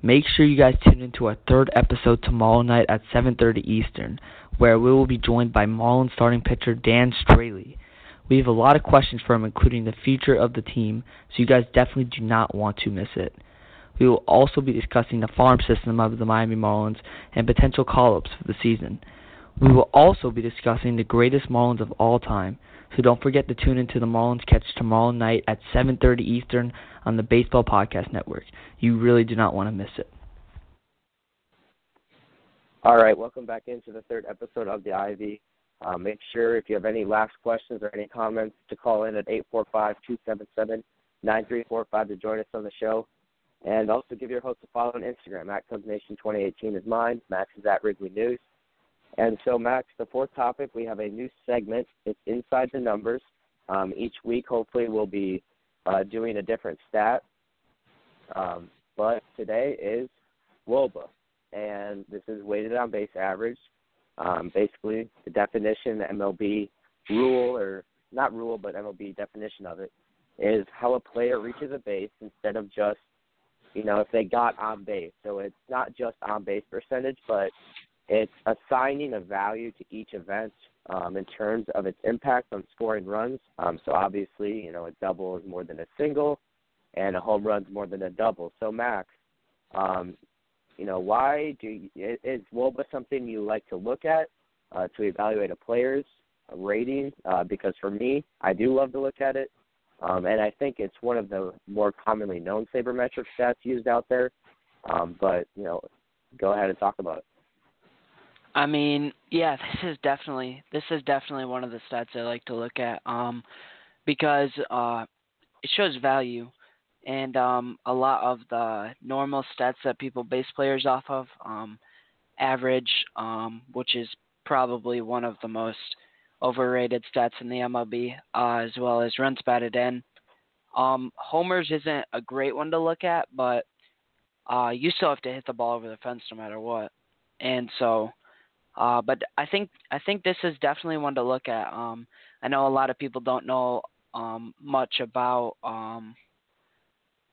Make sure you guys tune into our third episode tomorrow night at 7:30 Eastern, where we will be joined by Marlins starting pitcher Dan Straily. We have a lot of questions for him, including the future of the team, so you guys definitely do not want to miss it. We will also be discussing the farm system of the Miami Marlins and potential call ups for the season. We will also be discussing the greatest Marlins of all time, so don't forget to tune into the Marlins Catch tomorrow night at 7:30 Eastern on the Baseball Podcast Network. You really do not want to miss it. All right, welcome back into the third episode of the Ivy. Uh, make sure if you have any last questions or any comments to call in at 845-277-9345 to join us on the show. And also give your host a follow on Instagram. At CubsNation2018 is mine. Max is at Wrigley News. And so, Max, the fourth topic, we have a new segment. It's Inside the Numbers. Um, each week, hopefully, we'll be uh, doing a different stat. Um, but today is WOBA, and this is weighted on base average. Um, basically, the definition, the MLB rule, or not rule, but MLB definition of it, is how a player reaches a base instead of just, you know, if they got on base. So it's not just on base percentage, but it's assigning a value to each event um, in terms of its impact on scoring runs. Um, so obviously, you know, a double is more than a single, and a home run is more than a double. So Max, um, you know, why do you, is WOBA something you like to look at uh, to evaluate a player's rating? Uh, because for me, I do love to look at it, um, and I think it's one of the more commonly known sabermetric stats used out there. Um, but you know, go ahead and talk about it. I mean, yeah, this is definitely this is definitely one of the stats I like to look at um because uh it shows value and um a lot of the normal stats that people base players off of um average um which is probably one of the most overrated stats in the MLB uh, as well as runs batted in. Um homers isn't a great one to look at, but uh you still have to hit the ball over the fence no matter what. And so uh, but I think I think this is definitely one to look at. Um, I know a lot of people don't know um, much about um,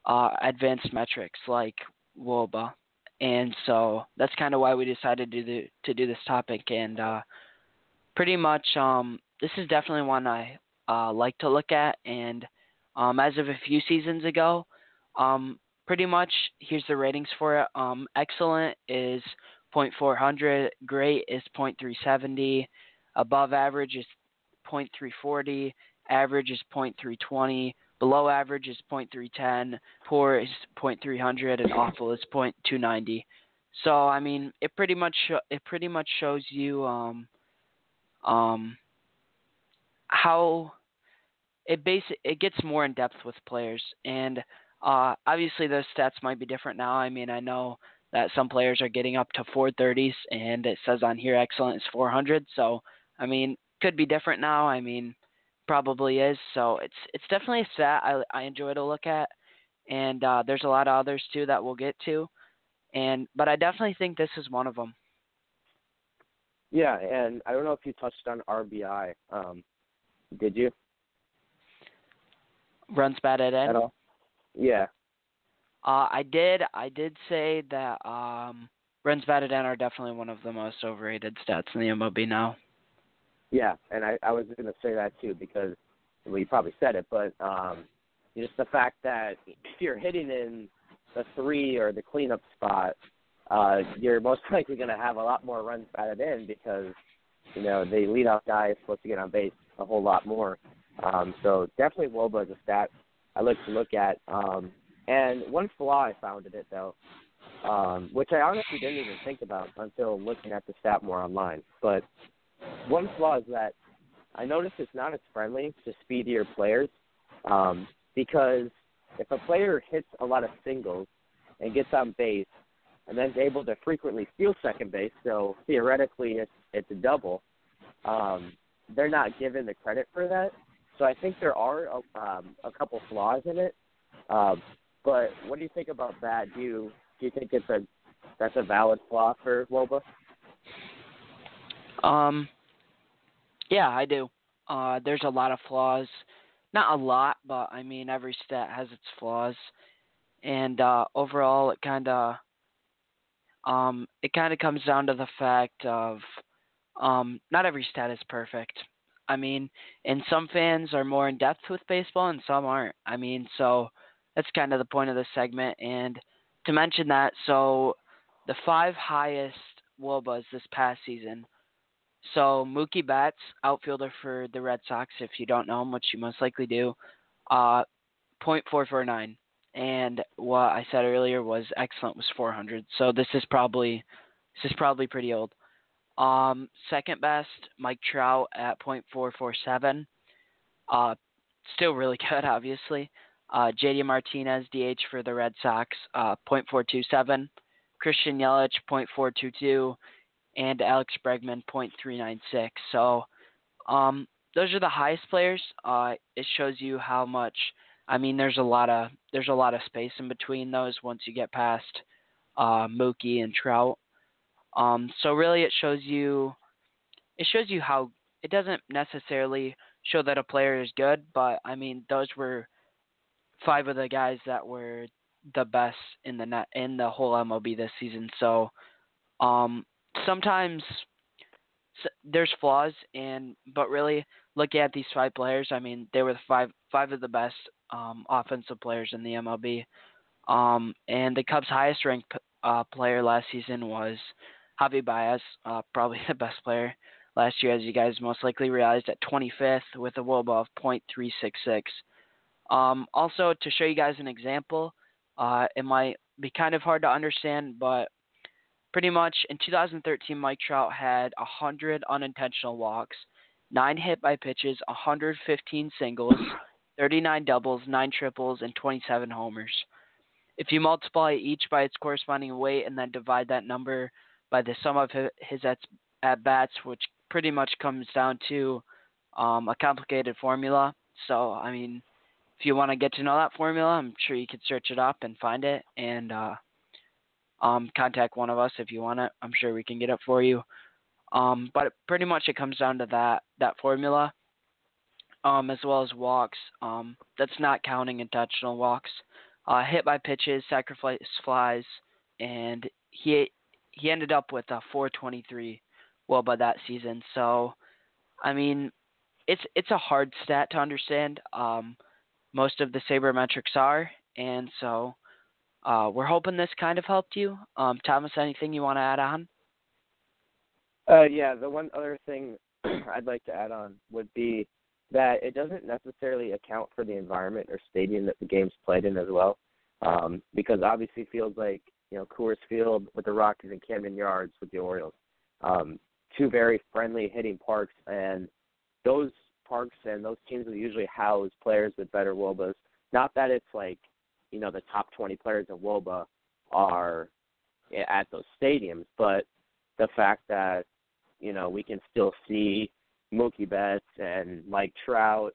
uh, advanced metrics like WOBA, and so that's kind of why we decided to do to do this topic. And uh, pretty much, um, this is definitely one I uh, like to look at. And um, as of a few seasons ago, um, pretty much here's the ratings for it. Excellent is 0.400, great is 0.370, above average is 0.340, average is 0.320, below average is 0.310, poor is 0.300, and awful is 0.290. So I mean, it pretty much it pretty much shows you um um how it base it gets more in depth with players and uh obviously those stats might be different now. I mean, I know that some players are getting up to 430s, and it says on here excellent is 400. So, I mean, could be different now. I mean, probably is. So it's it's definitely a stat I I enjoy to look at, and uh, there's a lot of others too that we'll get to, and but I definitely think this is one of them. Yeah, and I don't know if you touched on RBI. Um, did you? Runs batted in. At all? Yeah. Uh, I did. I did say that um, runs batted in are definitely one of the most overrated stats in the MLB now. Yeah, and I, I was going to say that too because well, you probably said it, but um, just the fact that if you're hitting in the three or the cleanup spot, uh, you're most likely going to have a lot more runs batted in because you know the leadoff guy is supposed to get on base a whole lot more. Um, so definitely WOBA is a stat I like to look at. Um, and one flaw I found in it though, um, which I honestly didn't even think about until looking at the stat more online. But one flaw is that I noticed it's not as friendly to speedier players um, because if a player hits a lot of singles and gets on base and then is able to frequently steal second base, so theoretically it's it's a double. Um, they're not given the credit for that. So I think there are a, um, a couple flaws in it. Um, but what do you think about that? Do you do you think it's a that's a valid flaw for WOBA? Um, yeah, I do. Uh, there's a lot of flaws. Not a lot, but I mean every stat has its flaws, and uh, overall it kind of um, it kind of comes down to the fact of um, not every stat is perfect. I mean, and some fans are more in depth with baseball and some aren't. I mean, so that's kind of the point of this segment. And to mention that, so the five highest WOBAs this past season. So Mookie Betts, outfielder for the Red Sox, if you don't know him, which you most likely do, uh, .449. And what I said earlier was excellent was 400. So this is probably this is probably pretty old. Um, second best, Mike Trout at .447. Uh, still really good, obviously. Uh, JD Martinez, DH for the Red Sox, uh, .427. Christian Yelich, .422, and Alex Bregman, .396. So, um, those are the highest players. Uh, it shows you how much. I mean, there's a lot of there's a lot of space in between those once you get past uh, Mookie and Trout. Um, so really, it shows you it shows you how it doesn't necessarily show that a player is good, but I mean, those were five of the guys that were the best in the net in the whole MLB this season. So um, sometimes there's flaws, and but really looking at these five players, I mean they were the five five of the best um, offensive players in the MLB. Um, and the Cubs' highest ranked uh, player last season was Javi Baez, uh, probably the best player last year, as you guys most likely realized, at 25th with a WOBA of .366. Um, also, to show you guys an example, uh, it might be kind of hard to understand, but pretty much in 2013, Mike Trout had 100 unintentional walks, 9 hit by pitches, 115 singles, 39 doubles, 9 triples, and 27 homers. If you multiply each by its corresponding weight and then divide that number by the sum of his at bats, which pretty much comes down to um, a complicated formula. So, I mean, if you want to get to know that formula, I'm sure you could search it up and find it and uh, um, contact one of us if you want it. I'm sure we can get it for you. Um, but pretty much it comes down to that that formula, um, as well as walks. Um, that's not counting intentional walks. Uh, hit by pitches, sacrifice flies, and he he ended up with a 423 WOBA that season. So, I mean, it's it's a hard stat to understand. Um, most of the sabermetrics are, and so uh, we're hoping this kind of helped you. Um, Thomas, anything you want to add on? Uh, yeah, the one other thing I'd like to add on would be that it doesn't necessarily account for the environment or stadium that the game's played in as well, um, because obviously feels like you know Coors Field with the Rockies and Camden Yards with the Orioles, um, two very friendly hitting parks, and those parks and those teams will usually house players with better WOBAs. Not that it's like, you know, the top 20 players in WOBA are at those stadiums, but the fact that, you know, we can still see Mookie Betts and Mike Trout,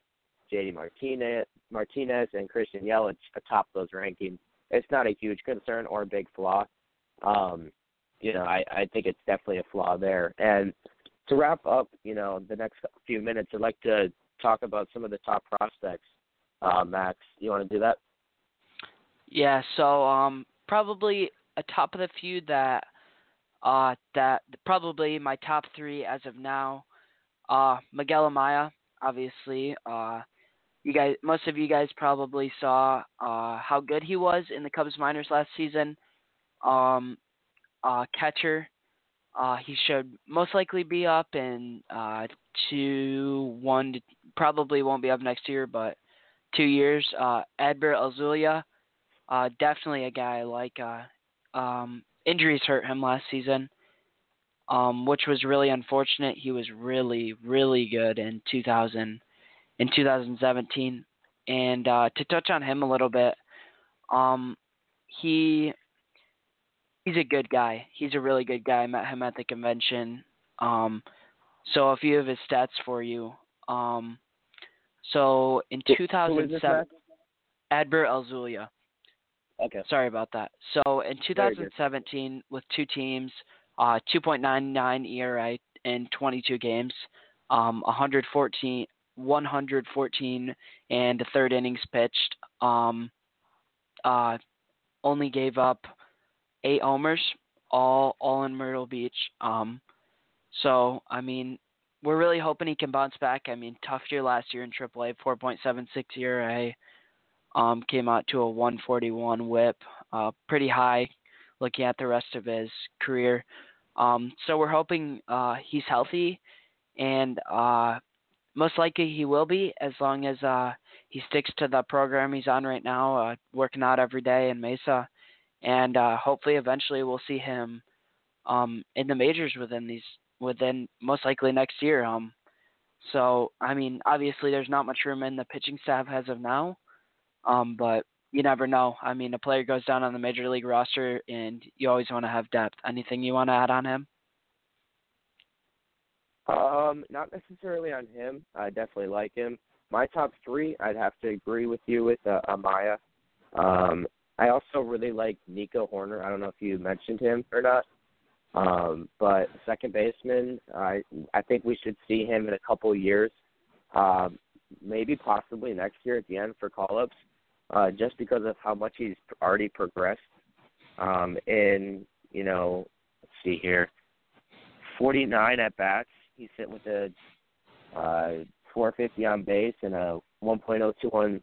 JD Martinez, Martinez and Christian Yelich atop those rankings, it's not a huge concern or a big flaw. Um, you know, I, I think it's definitely a flaw there. And to wrap up, you know, the next few minutes, I'd like to talk about some of the top prospects. Uh, Max, you want to do that? Yeah. So um, probably a top of the few that uh, that probably my top three as of now. Uh, Miguel Amaya, obviously. Uh, you guys, most of you guys probably saw uh, how good he was in the Cubs minors last season. Um, uh, catcher uh, he should most likely be up in uh, two, one, probably won't be up next year, but two years. Uh, Adbert Alzolay, uh, definitely a guy like uh, um, injuries hurt him last season, um, which was really unfortunate. He was really, really good in 2000, in 2017, and uh, to touch on him a little bit, um, he he's a good guy. He's a really good guy. I met him at the convention. Um, so a few of his stats for you. Um, so in 2007, Adbert Alzolay. Okay. Sorry about that. So in 2017, with two teams, uh, 2.99 ERA in 22 games, um, 114, 114 and third innings pitched. Um, uh, only gave up eight homers, all all in Myrtle Beach. Um, so I mean, we're really hoping he can bounce back. I mean, tough year last year in AAA, 4.76 ERA. Um, came out to a 141 WHIP, uh, pretty high, looking at the rest of his career. Um, so we're hoping uh, he's healthy, and uh, most likely he will be as long as uh, he sticks to the program he's on right now, uh, working out every day in Mesa, and uh, hopefully eventually we'll see him um, in the majors within these within most likely next year. Um, so I mean, obviously there's not much room in the pitching staff as of now, um, but you never know. I mean, a player goes down on the major league roster, and you always want to have depth. Anything you want to add on him? Um, not necessarily on him. I definitely like him. My top three, I'd have to agree with you with uh, Amaya. Um, I also really like Nico Hoerner. I don't know if you mentioned him or not. Um, but second baseman, I I think we should see him in a couple of years, um, maybe possibly next year at the end for call ups, uh, just because of how much he's already progressed. Um, in you know, let's see here, 49 at bats. He's sitting with a uh, 450 on base and a 1.021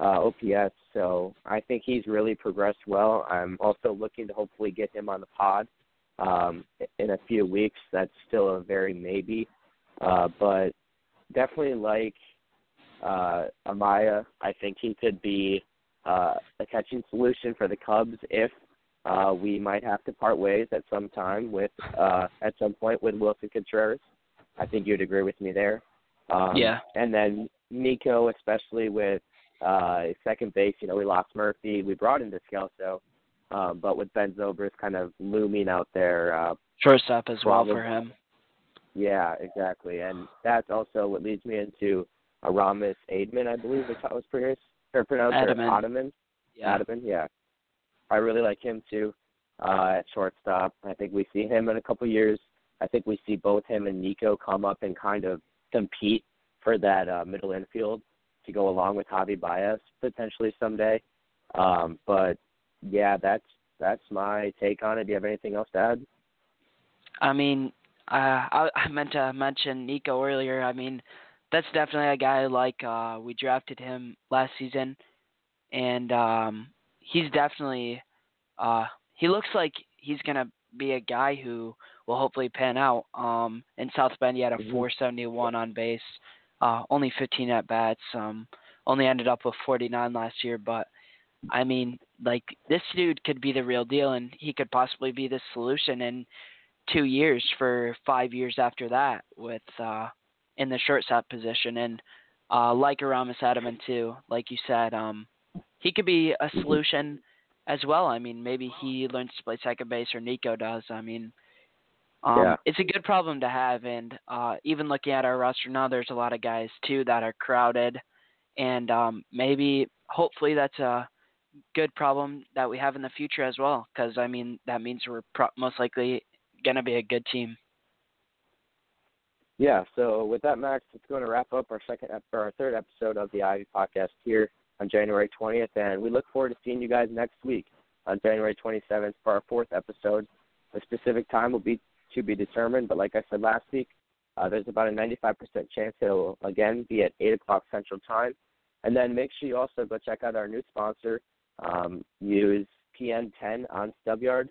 uh, OPS. So I think he's really progressed well. I'm also looking to hopefully get him on the pod um, in a few weeks. That's still a very maybe, uh, but definitely like uh, Amaya. I think he could be uh, a catching solution for the Cubs if uh, we might have to part ways at some time with uh, at some point with Willson Contreras. I think you'd agree with me there. Um, yeah. And then Nico, especially with uh, second base. You know, we lost Murphy. We brought in Descalso. Um, but with Ben Zobrist kind of looming out there, uh, shortstop as well for him. yeah, exactly, and that's also what leads me into Aramis Aidman, I believe is how was pronounced, or pronounced, or Ademan. Ottoman. Yeah. Ademan, yeah. I really like him too uh, at shortstop. I think we see him in a couple years. I think we see both him and Nico come up and kind of compete for that uh, middle infield to go along with Javi Baez potentially someday. Um, but yeah, that's that's my take on it. Do you have anything else to add? I mean, uh, I, I meant to mention Nico earlier. I mean, that's definitely a guy like uh, we drafted him last season, and um, he's definitely uh, he looks like he's gonna be a guy who will hopefully pan out. Um, in South Bend, he had a Mhm. 471 on base, uh, only 15 at bats. Um, only ended up with 49 last year, but I mean, like this dude could be the real deal, and he could possibly be the solution in two years for five years after that with uh in the shortstop position and uh like Aramis Ademan too, like you said, um he could be a solution as well. I mean maybe he learns to play second base or Nico does. I mean um Yeah. it's a good problem to have and uh even looking at our roster now there's a lot of guys too that are crowded and um maybe hopefully that's a good problem that we have in the future as well because I mean that means we're pro- most likely going to be a good team. Yeah. So with that, Max, it's going to wrap up our second ep- or our third episode of the Ivy Podcast here on January 20th, and we look forward to seeing you guys next week on January 27th for our fourth episode. The specific time will be to be determined, but like I said last week, uh, there's about a 95% chance it'll again be at 8 o'clock Central Time. And then make sure you also go check out our new sponsor. Um, use PN10 on StubYard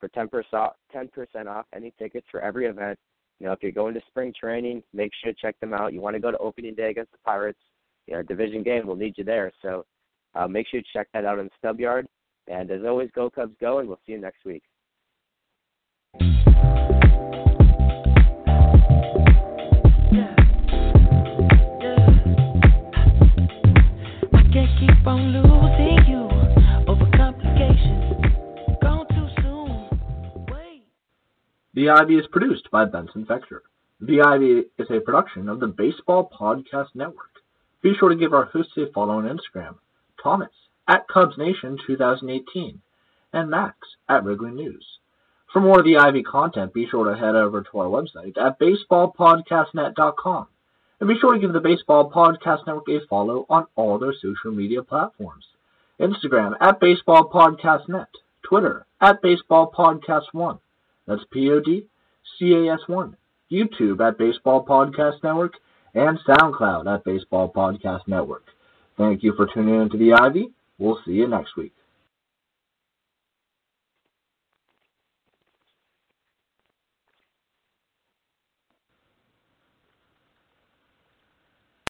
for 10% off, 10% off any tickets for every event. You know, if you're going to spring training, make sure to check them out. You want to go to opening day against the Pirates, you know, division game, we'll need you there. So uh, make sure you check that out on StubYard. And as always, go Cubs, go, and we'll see you next week. Wait. VIB is produced by Benson Fector. Ivy is a production of the Baseball Podcast Network. Be sure to give our hosts a follow on Instagram, Thomas at Cubs Nation 2018, and Max at Wrigley News. For more of the Ivy content, be sure to head over to our website at baseballpodcastnet.com. And be sure to give the Baseball Podcast Network a follow on all their social media platforms. Instagram at Baseball Podcast Net, Twitter at Baseball Podcast One. That's P O D C A S 1. YouTube at Baseball Podcast Network, and SoundCloud at Baseball Podcast Network. Thank you for tuning in to the Ivy. We'll see you next week.